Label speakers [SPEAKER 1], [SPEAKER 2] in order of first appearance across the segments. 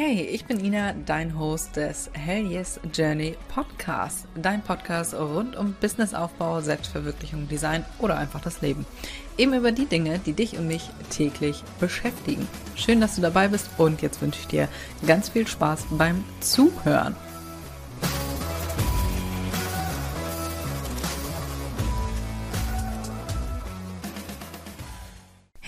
[SPEAKER 1] Hey, ich bin Ina, dein Host des Hell Yes Journey Podcast. Dein Podcast rund um Businessaufbau, Selbstverwirklichung, Design oder einfach das Leben. Eben über die Dinge, die dich und mich täglich beschäftigen. Schön, dass du dabei bist und jetzt wünsche ich dir ganz viel Spaß beim Zuhören.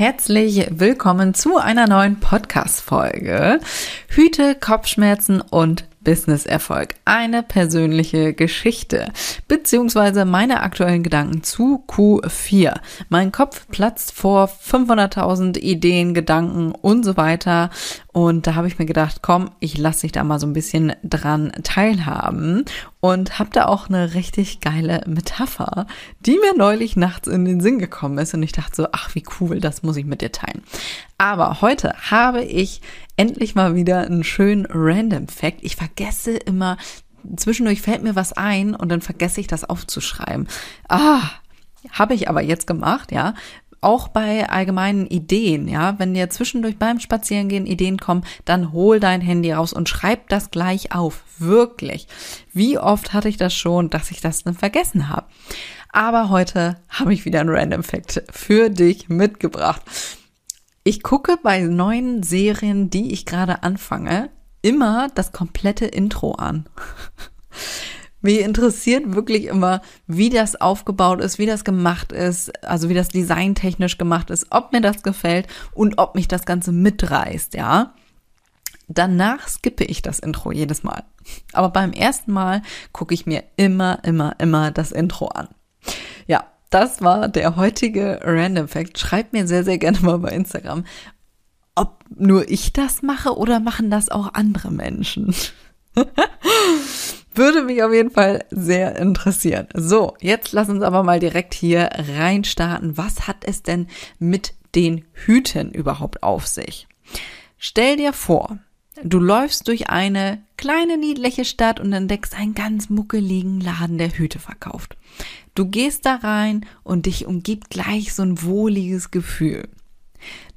[SPEAKER 1] Herzlich willkommen zu einer neuen Podcast-Folge. Hüte Kopfschmerzen und Business-Erfolg. Eine persönliche Geschichte. Beziehungsweise meine aktuellen Gedanken zu Q4. Mein Kopf platzt vor 500.000 Ideen, Gedanken und so weiter. Und da habe ich mir gedacht, komm, ich lasse dich da mal so ein bisschen dran teilhaben. Und habe da auch eine richtig geile Metapher, die mir neulich nachts in den Sinn gekommen ist. Und ich dachte so, ach, wie cool, das muss ich mit dir teilen. Aber heute habe ich endlich mal wieder einen schönen Random Fact. Ich vergesse immer, zwischendurch fällt mir was ein und dann vergesse ich das aufzuschreiben. Ah, habe ich aber jetzt gemacht, ja. Auch bei allgemeinen Ideen, ja, wenn dir zwischendurch beim Spazierengehen Ideen kommen, dann hol dein Handy raus und schreib das gleich auf. Wirklich. Wie oft hatte ich das schon, dass ich das dann vergessen habe? Aber heute habe ich wieder einen Random Fact für dich mitgebracht. Ich gucke bei neuen Serien, die ich gerade anfange, immer das komplette Intro an. Mich interessiert wirklich immer, wie das aufgebaut ist, wie das gemacht ist, also wie das designtechnisch gemacht ist, ob mir das gefällt und ob mich das Ganze mitreißt, ja. Danach skippe ich das Intro jedes Mal. Aber beim ersten Mal gucke ich mir immer, immer, immer das Intro an. Ja, das war der heutige Random Fact. Schreibt mir sehr, sehr gerne mal bei Instagram, ob nur ich das mache oder machen das auch andere Menschen. Würde mich auf jeden Fall sehr interessieren. So, jetzt lass uns aber mal direkt hier reinstarten. Was hat es denn mit den Hüten überhaupt auf sich? Stell dir vor, du läufst durch eine kleine niedliche Stadt und entdeckst einen ganz muckeligen Laden, der Hüte verkauft. Du gehst da rein und dich umgibt gleich so ein wohliges Gefühl.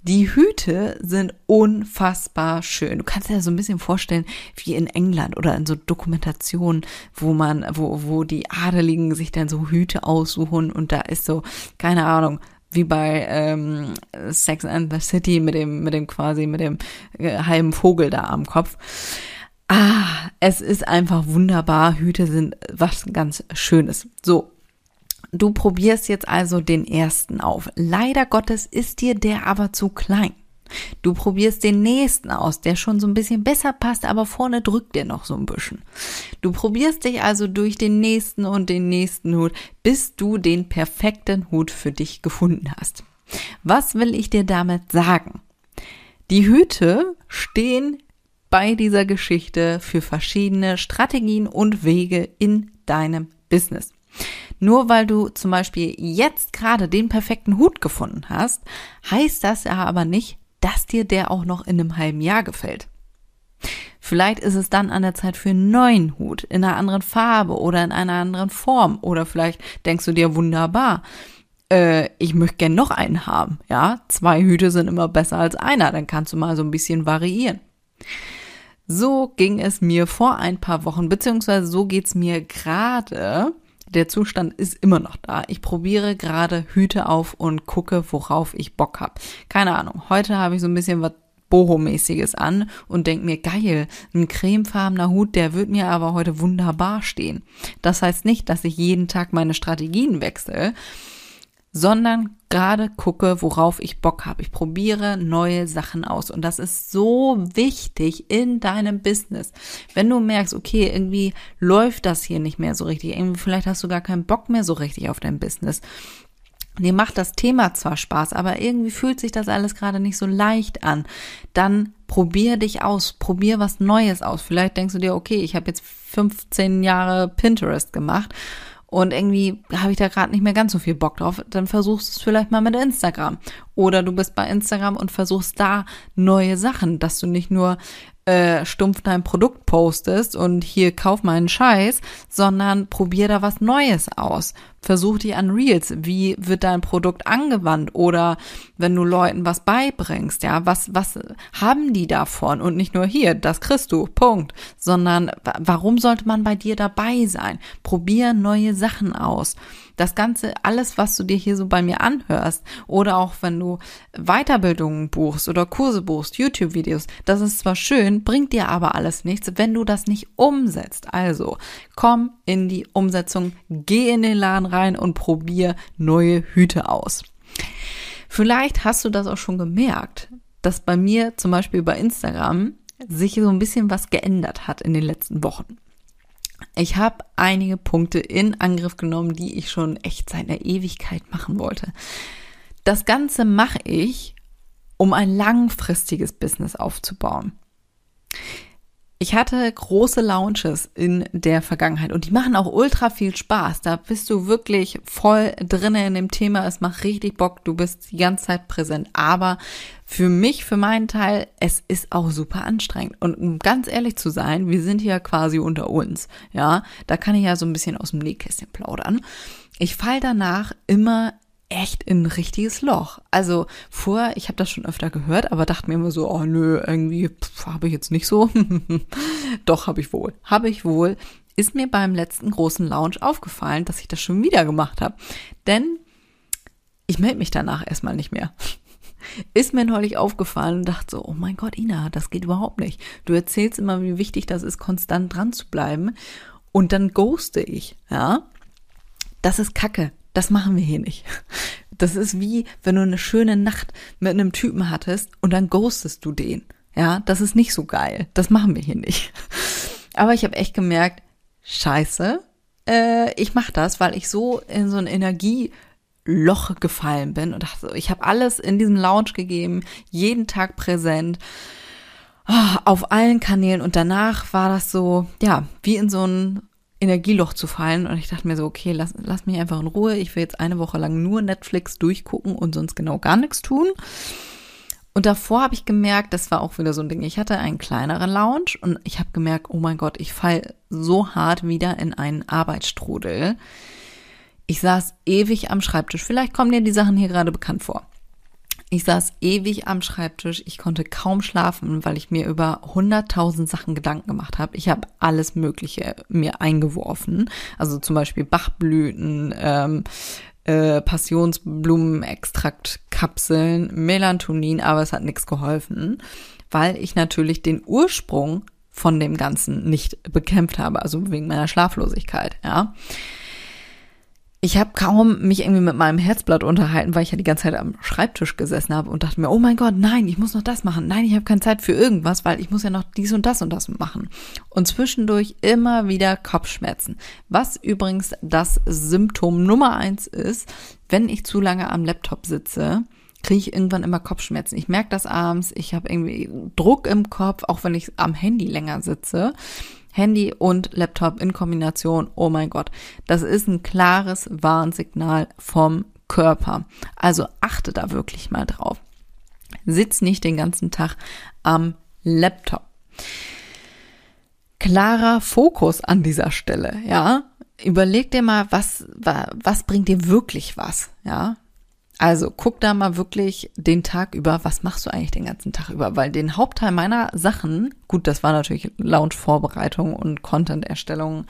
[SPEAKER 1] Die Hüte sind unfassbar schön. Du kannst dir so ein bisschen vorstellen, wie in England oder in so Dokumentationen, wo man, wo, wo die Adeligen sich dann so Hüte aussuchen und da ist so, keine Ahnung, wie bei ähm, Sex and the City mit dem, mit dem quasi, mit dem äh, halben Vogel da am Kopf. Ah, es ist einfach wunderbar. Hüte sind was ganz Schönes. So, Du probierst jetzt also den ersten auf. Leider Gottes ist dir der aber zu klein. Du probierst den nächsten aus, der schon so ein bisschen besser passt, aber vorne drückt der noch so ein bisschen. Du probierst dich also durch den nächsten und den nächsten Hut, bis du den perfekten Hut für dich gefunden hast. Was will ich dir damit sagen? Die Hüte stehen bei dieser Geschichte für verschiedene Strategien und Wege in deinem Business. Nur weil du zum Beispiel jetzt gerade den perfekten Hut gefunden hast, heißt das ja aber nicht, dass dir der auch noch in einem halben Jahr gefällt. Vielleicht ist es dann an der Zeit für einen neuen Hut in einer anderen Farbe oder in einer anderen Form. Oder vielleicht denkst du dir wunderbar, äh, ich möchte gern noch einen haben. Ja, zwei Hüte sind immer besser als einer. Dann kannst du mal so ein bisschen variieren. So ging es mir vor ein paar Wochen, beziehungsweise so geht's mir gerade der Zustand ist immer noch da. Ich probiere gerade Hüte auf und gucke, worauf ich Bock habe. Keine Ahnung. Heute habe ich so ein bisschen was Boho-mäßiges an und denke mir, geil, ein cremefarbener Hut, der wird mir aber heute wunderbar stehen. Das heißt nicht, dass ich jeden Tag meine Strategien wechsle, sondern gerade gucke, worauf ich Bock habe. Ich probiere neue Sachen aus und das ist so wichtig in deinem Business. Wenn du merkst, okay, irgendwie läuft das hier nicht mehr so richtig, irgendwie vielleicht hast du gar keinen Bock mehr so richtig auf dein Business. Dir macht das Thema zwar Spaß, aber irgendwie fühlt sich das alles gerade nicht so leicht an. Dann probier dich aus, probier was Neues aus. Vielleicht denkst du dir, okay, ich habe jetzt 15 Jahre Pinterest gemacht und irgendwie habe ich da gerade nicht mehr ganz so viel Bock drauf, dann versuchst du es vielleicht mal mit Instagram. Oder du bist bei Instagram und versuchst da neue Sachen, dass du nicht nur äh, stumpf dein Produkt postest und hier kauf mal einen Scheiß, sondern probier da was Neues aus. Versuch die an Reels. Wie wird dein Produkt angewandt? Oder wenn du Leuten was beibringst, ja, was, was haben die davon? Und nicht nur hier, das kriegst du, Punkt. Sondern warum sollte man bei dir dabei sein? Probier neue Sachen aus das Ganze, alles, was du dir hier so bei mir anhörst oder auch wenn du Weiterbildungen buchst oder Kurse buchst, YouTube-Videos, das ist zwar schön, bringt dir aber alles nichts, wenn du das nicht umsetzt. Also komm in die Umsetzung, geh in den Laden rein und probier neue Hüte aus. Vielleicht hast du das auch schon gemerkt, dass bei mir zum Beispiel bei Instagram sich so ein bisschen was geändert hat in den letzten Wochen. Ich habe einige Punkte in Angriff genommen, die ich schon echt seit einer Ewigkeit machen wollte. Das Ganze mache ich, um ein langfristiges Business aufzubauen. Ich hatte große Launches in der Vergangenheit und die machen auch ultra viel Spaß. Da bist du wirklich voll drinne in dem Thema. Es macht richtig Bock. Du bist die ganze Zeit präsent. Aber für mich, für meinen Teil, es ist auch super anstrengend. Und um ganz ehrlich zu sein, wir sind hier quasi unter uns. Ja, da kann ich ja so ein bisschen aus dem Nähkästchen plaudern. Ich fall danach immer echt in ein richtiges Loch. Also vorher, ich habe das schon öfter gehört, aber dachte mir immer so, oh nö, irgendwie habe ich jetzt nicht so. Doch, habe ich wohl. Habe ich wohl. Ist mir beim letzten großen Lounge aufgefallen, dass ich das schon wieder gemacht habe. Denn ich melde mich danach erstmal nicht mehr. Ist mir neulich aufgefallen und dachte so, oh mein Gott, Ina, das geht überhaupt nicht. Du erzählst immer, wie wichtig das ist, konstant dran zu bleiben. Und dann ghoste ich, ja. Das ist Kacke. Das machen wir hier nicht. Das ist wie, wenn du eine schöne Nacht mit einem Typen hattest und dann ghostest du den. Ja, das ist nicht so geil. Das machen wir hier nicht. Aber ich habe echt gemerkt, scheiße, äh, ich mache das, weil ich so in so ein Energieloch gefallen bin und dachte, ich habe alles in diesem Lounge gegeben, jeden Tag präsent, ah, auf allen Kanälen und danach war das so, ja, wie in so ein Energieloch zu fallen. Und ich dachte mir so, okay, lass, lass mich einfach in Ruhe. Ich will jetzt eine Woche lang nur Netflix durchgucken und sonst genau gar nichts tun. Und davor habe ich gemerkt, das war auch wieder so ein Ding. Ich hatte einen kleineren Lounge und ich habe gemerkt, oh mein Gott, ich fall so hart wieder in einen Arbeitsstrudel. Ich saß ewig am Schreibtisch. Vielleicht kommen dir die Sachen hier gerade bekannt vor. Ich saß ewig am Schreibtisch. Ich konnte kaum schlafen, weil ich mir über hunderttausend Sachen Gedanken gemacht habe. Ich habe alles Mögliche mir eingeworfen. Also zum Beispiel Bachblüten, ähm, äh, Passionsblumenextraktkapseln, Melatonin, aber es hat nichts geholfen, weil ich natürlich den Ursprung von dem Ganzen nicht bekämpft habe, also wegen meiner Schlaflosigkeit, ja ich habe kaum mich irgendwie mit meinem Herzblatt unterhalten, weil ich ja die ganze Zeit am Schreibtisch gesessen habe und dachte mir, oh mein Gott, nein, ich muss noch das machen. Nein, ich habe keine Zeit für irgendwas, weil ich muss ja noch dies und das und das machen. Und zwischendurch immer wieder Kopfschmerzen. Was übrigens das Symptom Nummer eins ist, wenn ich zu lange am Laptop sitze, kriege ich irgendwann immer Kopfschmerzen. Ich merke das abends, ich habe irgendwie Druck im Kopf, auch wenn ich am Handy länger sitze. Handy und Laptop in Kombination, oh mein Gott, das ist ein klares Warnsignal vom Körper. Also achte da wirklich mal drauf. Sitz nicht den ganzen Tag am Laptop. Klarer Fokus an dieser Stelle, ja. Überleg dir mal, was, was bringt dir wirklich was, ja. Also guck da mal wirklich den Tag über, was machst du eigentlich den ganzen Tag über? Weil den Hauptteil meiner Sachen, gut, das war natürlich Launch-Vorbereitung und Content-Erstellung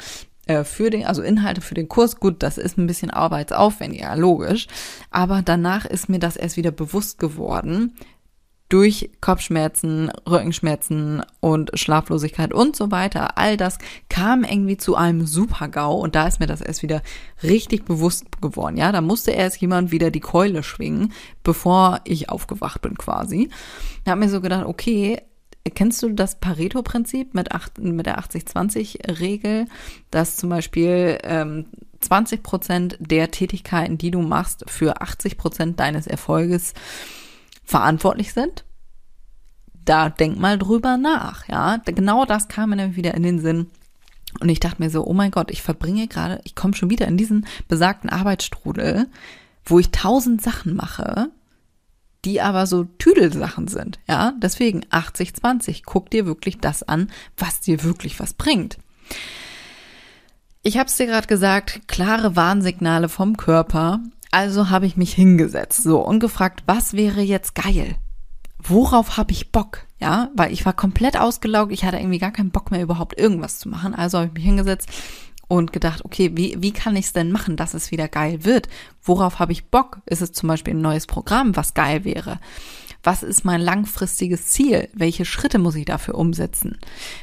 [SPEAKER 1] äh, für den, also Inhalte für den Kurs, gut, das ist ein bisschen arbeitsaufwendiger, logisch. Aber danach ist mir das erst wieder bewusst geworden, durch Kopfschmerzen, Rückenschmerzen und Schlaflosigkeit und so weiter, all das kam irgendwie zu einem Super-GAU und da ist mir das erst wieder richtig bewusst geworden. Ja, da musste erst jemand wieder die Keule schwingen, bevor ich aufgewacht bin quasi. Da habe mir so gedacht, okay, Kennst du das Pareto-Prinzip mit, mit der 80-20-Regel, dass zum Beispiel ähm, 20 Prozent der Tätigkeiten, die du machst, für 80 Prozent deines Erfolges verantwortlich sind. Da denk mal drüber nach, ja. Genau das kam mir nämlich wieder in den Sinn. Und ich dachte mir so, oh mein Gott, ich verbringe gerade, ich komme schon wieder in diesen besagten Arbeitsstrudel, wo ich tausend Sachen mache, die aber so Tüdelsachen sind. Ja, deswegen 80-20. Guck dir wirklich das an, was dir wirklich was bringt. Ich habe es dir gerade gesagt, klare Warnsignale vom Körper. Also habe ich mich hingesetzt so und gefragt, was wäre jetzt geil? Worauf habe ich Bock? Ja, weil ich war komplett ausgelaugt, ich hatte irgendwie gar keinen Bock mehr überhaupt irgendwas zu machen. Also habe ich mich hingesetzt und gedacht, okay, wie, wie kann ich es denn machen, dass es wieder geil wird? Worauf habe ich Bock? Ist es zum Beispiel ein neues Programm, was geil wäre? Was ist mein langfristiges Ziel? Welche Schritte muss ich dafür umsetzen?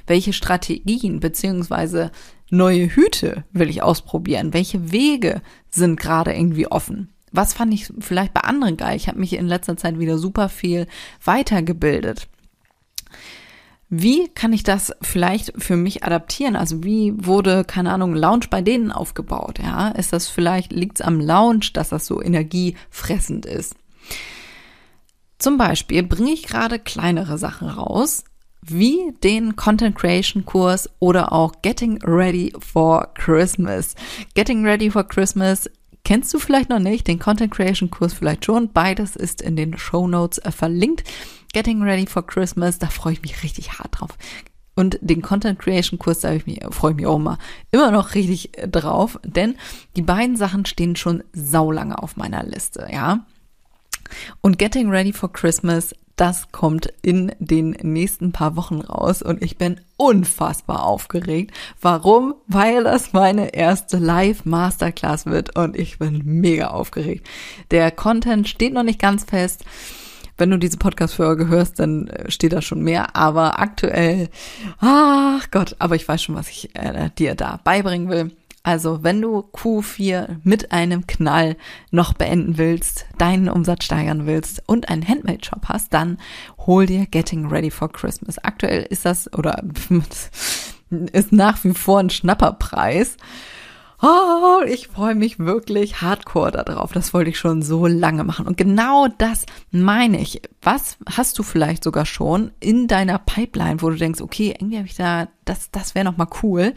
[SPEAKER 1] Welche Strategien beziehungsweise neue Hüte will ich ausprobieren? Welche Wege sind gerade irgendwie offen? Was fand ich vielleicht bei anderen geil? Ich habe mich in letzter Zeit wieder super viel weitergebildet. Wie kann ich das vielleicht für mich adaptieren? Also wie wurde, keine Ahnung, Lounge bei denen aufgebaut? Ja, ist das vielleicht, liegt es am Lounge, dass das so energiefressend ist? Zum Beispiel bringe ich gerade kleinere Sachen raus, wie den Content Creation Kurs oder auch Getting Ready for Christmas. Getting Ready for Christmas kennst du vielleicht noch nicht, den Content Creation Kurs vielleicht schon. Beides ist in den Show Notes äh, verlinkt. Getting Ready for Christmas, da freue ich mich richtig hart drauf. Und den Content Creation Kurs, da freue ich mich auch mal immer noch richtig äh, drauf, denn die beiden Sachen stehen schon saulange auf meiner Liste, ja. Und Getting Ready for Christmas, das kommt in den nächsten paar Wochen raus und ich bin unfassbar aufgeregt. Warum? Weil das meine erste Live Masterclass wird und ich bin mega aufgeregt. Der Content steht noch nicht ganz fest. Wenn du diese Podcast-Folge hörst, dann äh, steht da schon mehr. Aber aktuell, ach Gott, aber ich weiß schon, was ich äh, dir da beibringen will. Also, wenn du Q4 mit einem Knall noch beenden willst, deinen Umsatz steigern willst und einen Handmade-Shop hast, dann hol dir Getting Ready for Christmas. Aktuell ist das oder ist nach wie vor ein Schnapperpreis. Oh, ich freue mich wirklich hardcore darauf. Das wollte ich schon so lange machen. Und genau das meine ich. Was hast du vielleicht sogar schon in deiner Pipeline, wo du denkst, okay, irgendwie habe ich da, das, das wäre nochmal cool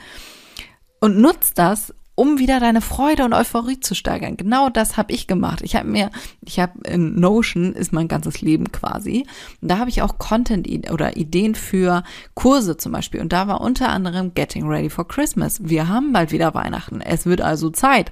[SPEAKER 1] und nutzt das, um wieder deine Freude und Euphorie zu steigern. Genau das habe ich gemacht. Ich habe mir, ich habe in Notion ist mein ganzes Leben quasi. Und da habe ich auch Content oder Ideen für Kurse zum Beispiel. Und da war unter anderem Getting Ready for Christmas. Wir haben bald wieder Weihnachten. Es wird also Zeit.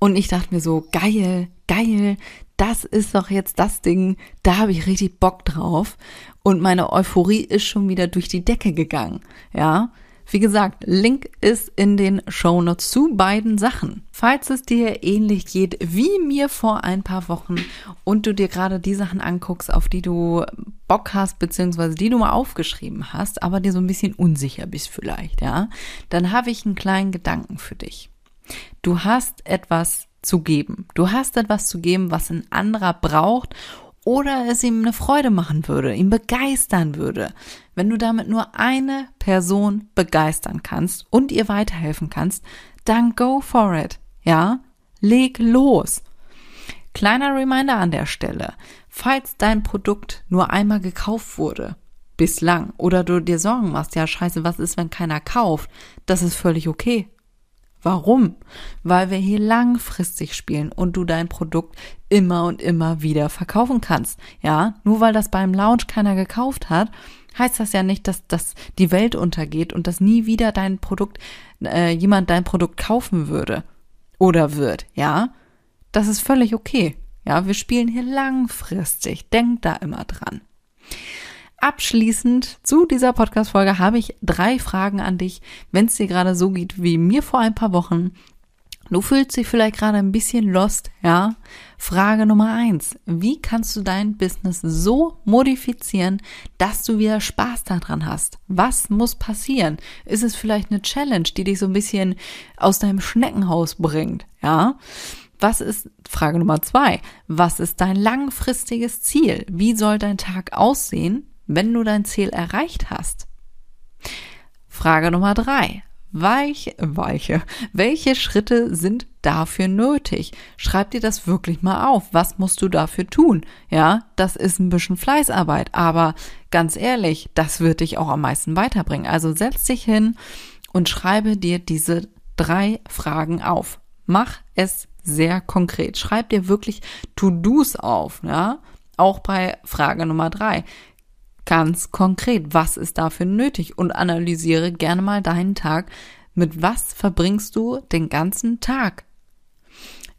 [SPEAKER 1] Und ich dachte mir so, geil, geil, das ist doch jetzt das Ding, da habe ich richtig Bock drauf. Und meine Euphorie ist schon wieder durch die Decke gegangen. Ja, wie gesagt, Link ist in den Shownotes zu beiden Sachen. Falls es dir ähnlich geht wie mir vor ein paar Wochen und du dir gerade die Sachen anguckst, auf die du Bock hast, beziehungsweise die du mal aufgeschrieben hast, aber dir so ein bisschen unsicher bist vielleicht, ja, dann habe ich einen kleinen Gedanken für dich. Du hast etwas zu geben. Du hast etwas zu geben, was ein anderer braucht oder es ihm eine Freude machen würde, ihn begeistern würde. Wenn du damit nur eine Person begeistern kannst und ihr weiterhelfen kannst, dann go for it. Ja? Leg los. Kleiner Reminder an der Stelle. Falls dein Produkt nur einmal gekauft wurde, bislang, oder du dir Sorgen machst, ja, scheiße, was ist, wenn keiner kauft? Das ist völlig okay. Warum? Weil wir hier langfristig spielen und du dein Produkt immer und immer wieder verkaufen kannst. Ja, nur weil das beim Launch keiner gekauft hat, heißt das ja nicht, dass, dass die Welt untergeht und dass nie wieder dein Produkt, äh, jemand dein Produkt kaufen würde oder wird. Ja, das ist völlig okay. Ja, wir spielen hier langfristig. Denk da immer dran. Abschließend zu dieser Podcast-Folge habe ich drei Fragen an dich, wenn es dir gerade so geht wie mir vor ein paar Wochen. Du fühlst dich vielleicht gerade ein bisschen lost, ja? Frage Nummer eins. Wie kannst du dein Business so modifizieren, dass du wieder Spaß daran hast? Was muss passieren? Ist es vielleicht eine Challenge, die dich so ein bisschen aus deinem Schneckenhaus bringt, ja? Was ist, Frage Nummer zwei, was ist dein langfristiges Ziel? Wie soll dein Tag aussehen, wenn du dein Ziel erreicht hast? Frage Nummer drei. Weich, weiche. Welche Schritte sind dafür nötig? Schreib dir das wirklich mal auf. Was musst du dafür tun? Ja, das ist ein bisschen Fleißarbeit, aber ganz ehrlich, das wird dich auch am meisten weiterbringen. Also setz dich hin und schreibe dir diese drei Fragen auf. Mach es sehr konkret. Schreib dir wirklich To-Dos auf, ja? Auch bei Frage Nummer drei. Ganz konkret, was ist dafür nötig? Und analysiere gerne mal deinen Tag. Mit was verbringst du den ganzen Tag?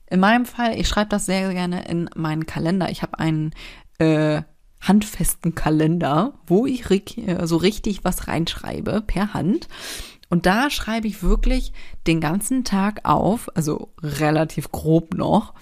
[SPEAKER 1] In meinem Fall, ich schreibe das sehr gerne in meinen Kalender. Ich habe einen äh, handfesten Kalender, wo ich so richtig was reinschreibe per Hand. Und da schreibe ich wirklich den ganzen Tag auf, also relativ grob noch,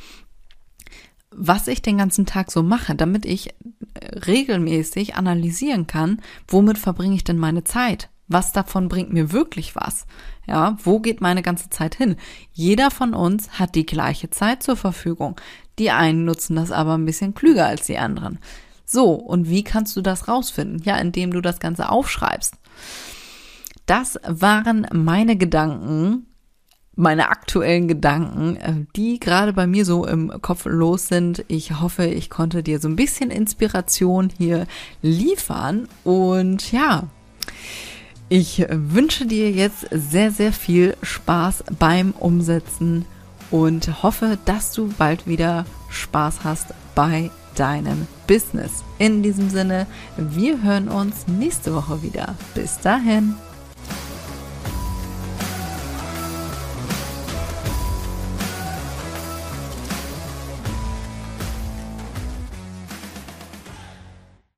[SPEAKER 1] was ich den ganzen Tag so mache, damit ich äh, regelmäßig analysieren kann, womit verbringe ich denn meine Zeit? Was davon bringt mir wirklich was? Ja, wo geht meine ganze Zeit hin? Jeder von uns hat die gleiche Zeit zur Verfügung. Die einen nutzen das aber ein bisschen klüger als die anderen. So, und wie kannst du das rausfinden? Ja, indem du das Ganze aufschreibst. Das waren meine Gedanken, meine aktuellen Gedanken, äh, die gerade bei mir so im Kopf los sind. Ich hoffe, ich konnte dir so ein bisschen Inspiration hier liefern. Und ja, ich wünsche dir jetzt sehr, sehr viel Spaß beim Umsetzen und hoffe, dass du bald wieder Spaß hast bei deinem Business. In diesem Sinne, wir hören uns nächste Woche wieder. Bis dahin.